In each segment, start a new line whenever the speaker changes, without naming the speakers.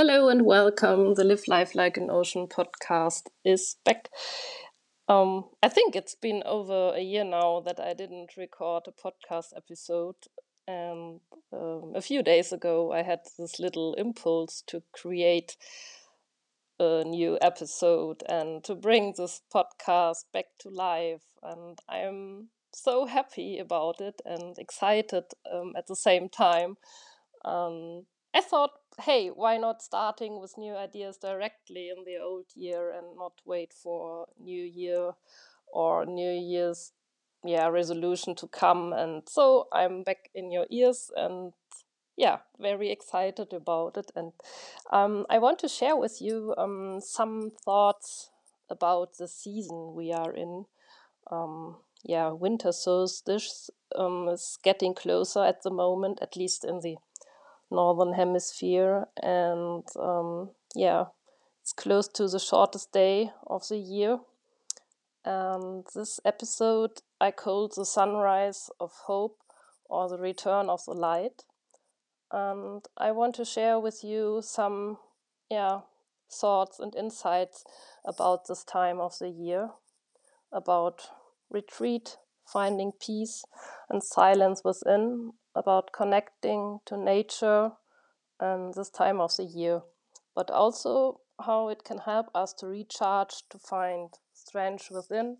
Hello and welcome. The Live Life Like an Ocean podcast is back. Um, I think it's been over a year now that I didn't record a podcast episode. And um, a few days ago, I had this little impulse to create a new episode and to bring this podcast back to life. And I'm so happy about it and excited um, at the same time. Um, I thought, hey, why not starting with new ideas directly in the old year and not wait for New Year or New Year's yeah resolution to come? And so I'm back in your ears and yeah, very excited about it. And um, I want to share with you um, some thoughts about the season we are in. Um, yeah, winter solstice um, is getting closer at the moment, at least in the northern hemisphere and um, yeah it's close to the shortest day of the year. And this episode i called the sunrise of hope or the return of the light. And i want to share with you some yeah thoughts and insights about this time of the year about retreat finding peace and silence within about connecting to nature and this time of the year, but also how it can help us to recharge, to find strength within,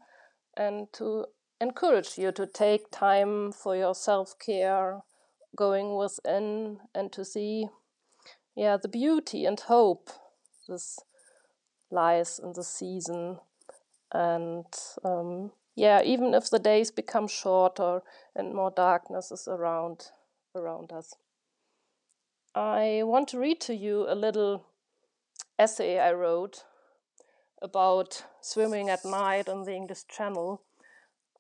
and to encourage you to take time for your self care, going within, and to see, yeah, the beauty and hope this lies in the season. And um, yeah, even if the days become shorter and more darkness is around around us. I want to read to you a little essay I wrote about swimming at night on the English Channel.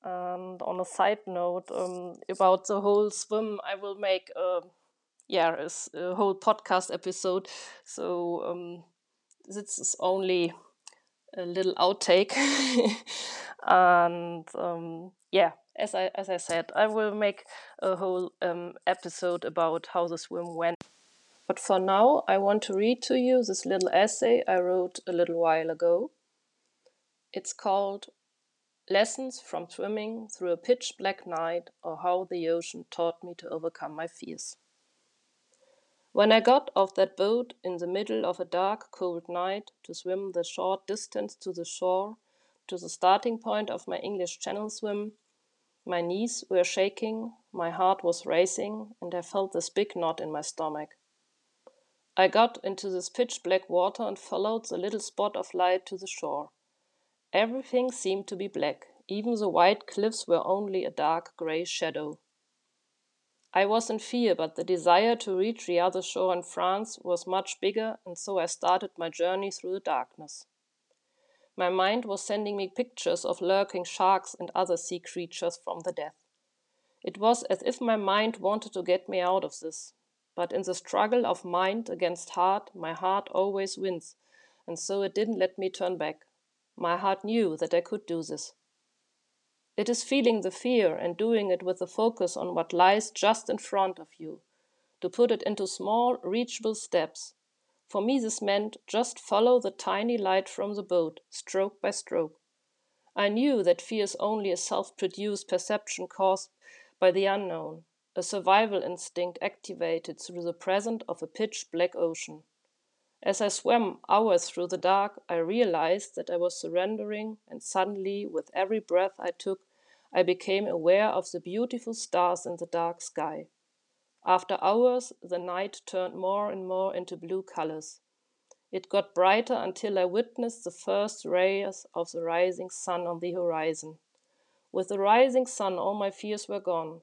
And on a side note, um, about the whole swim, I will make a yeah a, a whole podcast episode. So um, this is only a little outtake. and um, yeah, as I as I said, I will make a whole um, episode about how the swim went. But for now, I want to read to you this little essay I wrote a little while ago. It's called Lessons from Swimming Through a Pitch Black Night or How the Ocean Taught Me to Overcome My Fears. When I got off that boat in the middle of a dark, cold night to swim the short distance to the shore, to the starting point of my English Channel swim, my knees were shaking, my heart was racing, and I felt this big knot in my stomach. I got into this pitch black water and followed the little spot of light to the shore. Everything seemed to be black, even the white cliffs were only a dark grey shadow. I was in fear, but the desire to reach the other shore in France was much bigger, and so I started my journey through the darkness. My mind was sending me pictures of lurking sharks and other sea creatures from the death. It was as if my mind wanted to get me out of this, but in the struggle of mind against heart, my heart always wins, and so it didn't let me turn back. My heart knew that I could do this. It is feeling the fear and doing it with a focus on what lies just in front of you, to put it into small, reachable steps. For me, this meant just follow the tiny light from the boat, stroke by stroke. I knew that fear is only a self produced perception caused by the unknown, a survival instinct activated through the presence of a pitch black ocean. As I swam hours through the dark, I realized that I was surrendering, and suddenly, with every breath I took, I became aware of the beautiful stars in the dark sky. After hours, the night turned more and more into blue colors. It got brighter until I witnessed the first rays of the rising sun on the horizon. With the rising sun, all my fears were gone,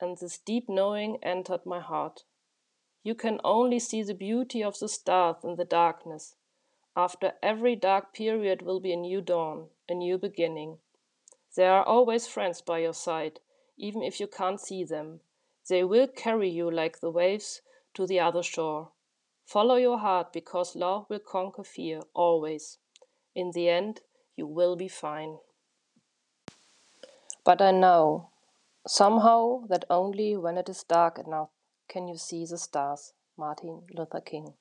and this deep knowing entered my heart. You can only see the beauty of the stars in the darkness. After every dark period will be a new dawn, a new beginning. There are always friends by your side, even if you can't see them. They will carry you like the waves to the other shore. Follow your heart because love will conquer fear, always. In the end, you will be fine. But I know, somehow, that only when it is dark enough can you see the stars. Martin Luther King.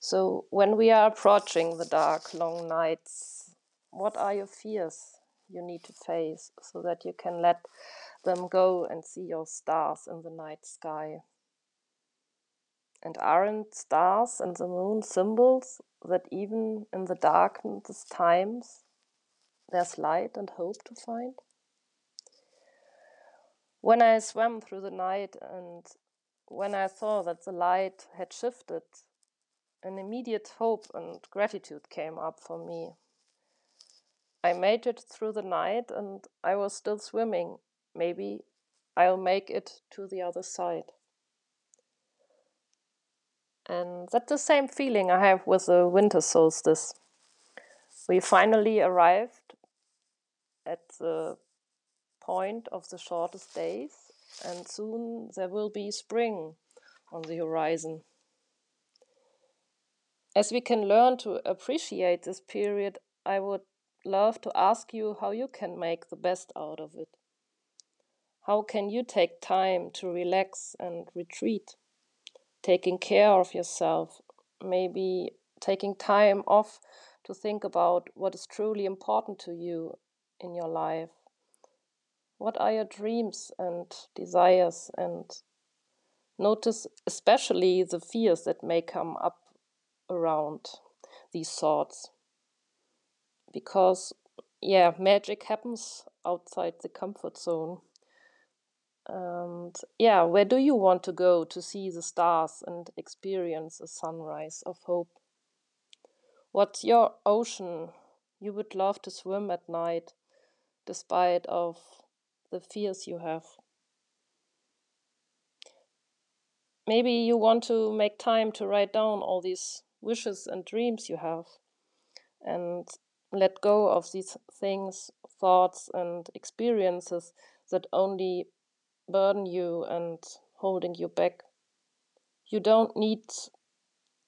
So, when we are approaching the dark, long nights, what are your fears you need to face so that you can let them go and see your stars in the night sky? And aren't stars and the moon symbols that even in the darkest times there's light and hope to find? When I swam through the night and when I saw that the light had shifted, an immediate hope and gratitude came up for me. I made it through the night and I was still swimming. Maybe I'll make it to the other side. And that's the same feeling I have with the winter solstice. We finally arrived at the point of the shortest days, and soon there will be spring on the horizon. As we can learn to appreciate this period, I would love to ask you how you can make the best out of it. How can you take time to relax and retreat? Taking care of yourself, maybe taking time off to think about what is truly important to you in your life. What are your dreams and desires? And notice especially the fears that may come up around these thoughts. Because, yeah, magic happens outside the comfort zone. And yeah, where do you want to go to see the stars and experience a sunrise of hope? What's your ocean you would love to swim at night, despite of the fears you have? Maybe you want to make time to write down all these wishes and dreams you have and let go of these things, thoughts, and experiences that only burden you and holding you back. You don't need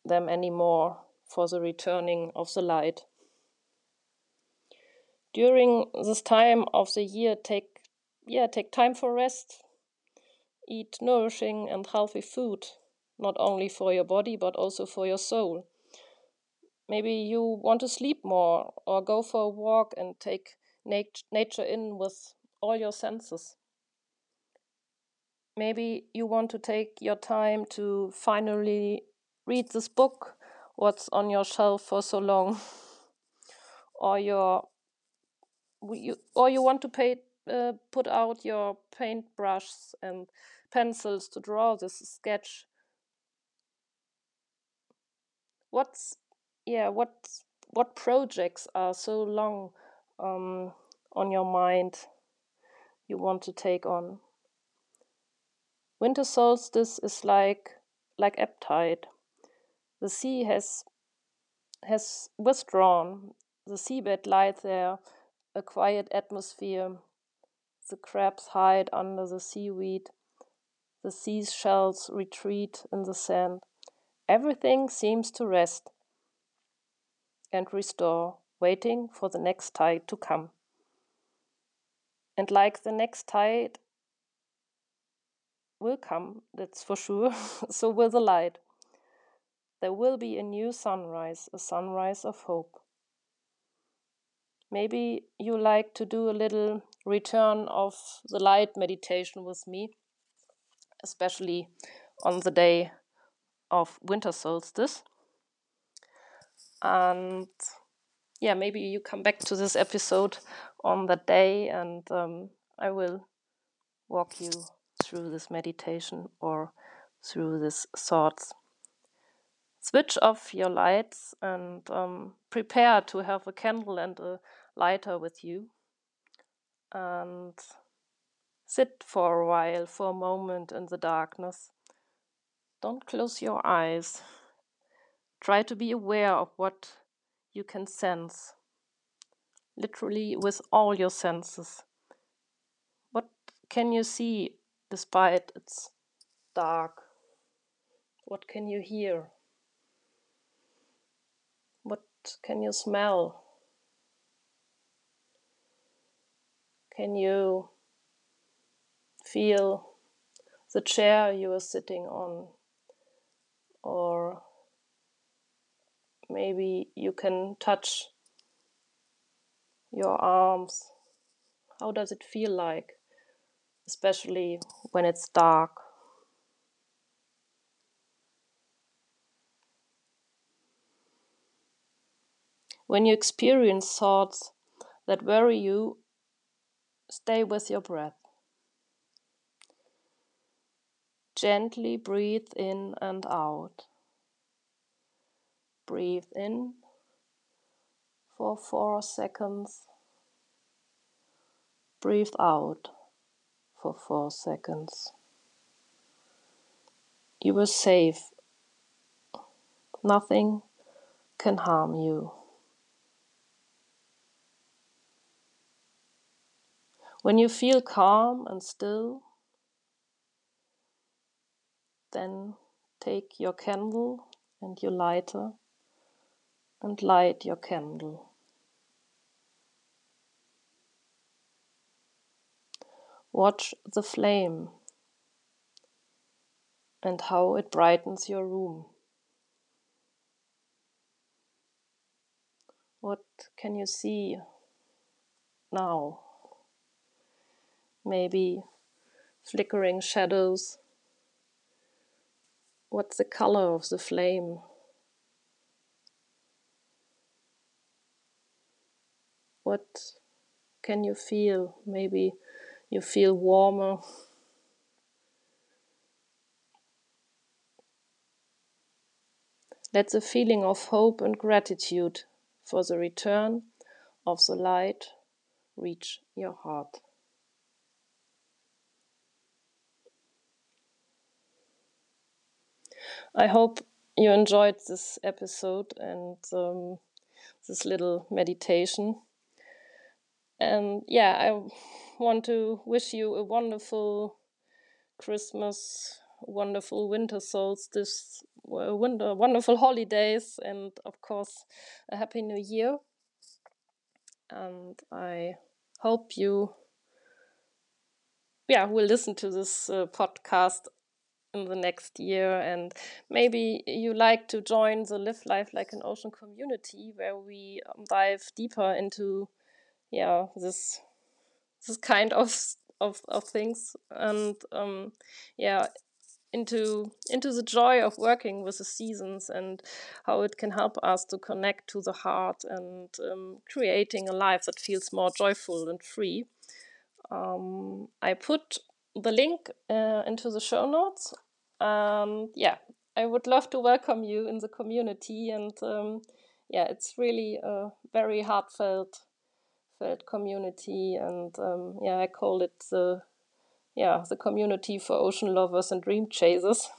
them anymore for the returning of the light. During this time of the year, take yeah, take time for rest. Eat nourishing and healthy food, not only for your body but also for your soul. Maybe you want to sleep more or go for a walk and take nat- nature in with all your senses. Maybe you want to take your time to finally read this book, what's on your shelf for so long, or your you, or you want to pay, uh, put out your paintbrushes and pencils to draw this sketch. What's yeah what what projects are so long um, on your mind you want to take on? Winter solstice is like like ebb tide. The sea has has withdrawn. The seabed lies there, a quiet atmosphere. The crabs hide under the seaweed. The seashells retreat in the sand. Everything seems to rest and restore, waiting for the next tide to come. And like the next tide will come, that's for sure, so will the light. There will be a new sunrise, a sunrise of hope. Maybe you like to do a little return of the light meditation with me, especially on the day of winter solstice. And yeah, maybe you come back to this episode on that day and um, I will walk you through this meditation or through these thoughts. Switch off your lights and um, prepare to have a candle and a lighter with you. And sit for a while, for a moment in the darkness. Don't close your eyes. Try to be aware of what you can sense, literally with all your senses. What can you see despite it's dark? What can you hear? What can you smell? Can you feel the chair you are sitting on? Or maybe you can touch your arms. How does it feel like? Especially when it's dark. When you experience thoughts that worry you, stay with your breath. Gently breathe in and out. Breathe in for four seconds. Breathe out for four seconds. You are safe. Nothing can harm you. When you feel calm and still, then take your candle and your lighter and light your candle. Watch the flame and how it brightens your room. What can you see now? Maybe flickering shadows. What's the color of the flame? What can you feel? Maybe you feel warmer. Let the feeling of hope and gratitude for the return of the light reach your heart. I hope you enjoyed this episode and um, this little meditation. And yeah, I want to wish you a wonderful Christmas, wonderful winter solstice, winter, wonderful holidays, and of course, a happy new year. And I hope you, yeah, will listen to this uh, podcast in the next year and maybe you like to join the live life like an ocean community where we um, dive deeper into yeah this this kind of of, of things and um, yeah into into the joy of working with the seasons and how it can help us to connect to the heart and um, creating a life that feels more joyful and free. Um, i put the link uh, into the show notes um, yeah, I would love to welcome you in the community, and um, yeah, it's really a very heartfelt felt community, and um, yeah, I call it the yeah the community for ocean lovers and dream chasers.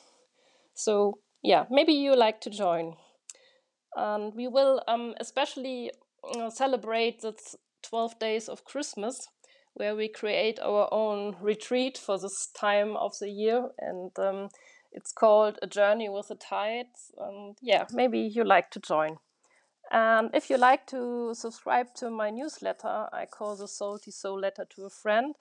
So yeah, maybe you like to join, and we will um, especially uh, celebrate the twelve days of Christmas where we create our own retreat for this time of the year. And um, it's called A Journey with the Tides. And yeah, maybe you like to join. And if you like to subscribe to my newsletter, I call the Salty Soul Letter to a Friend.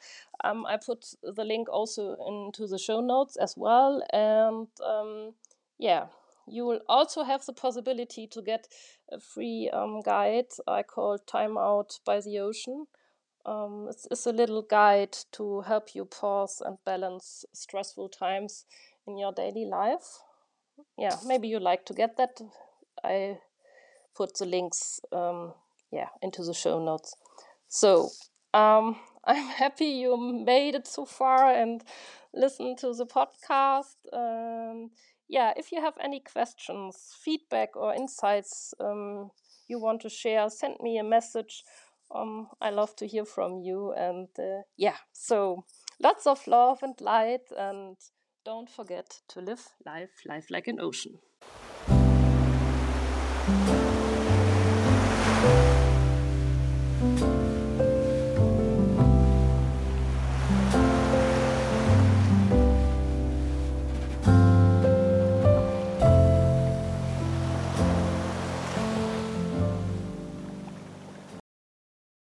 Um, I put the link also into the show notes as well. And um, yeah, you will also have the possibility to get a free um, guide I call Time Out by the Ocean. Um, it's, it's a little guide to help you pause and balance stressful times in your daily life. Yeah, maybe you like to get that. I put the links um, yeah into the show notes. So um, I'm happy you made it so far and listened to the podcast. Um, yeah, if you have any questions, feedback, or insights um, you want to share, send me a message um, I love to hear from you. And uh, yeah, so lots of love and light. And don't forget to live life, life like an ocean.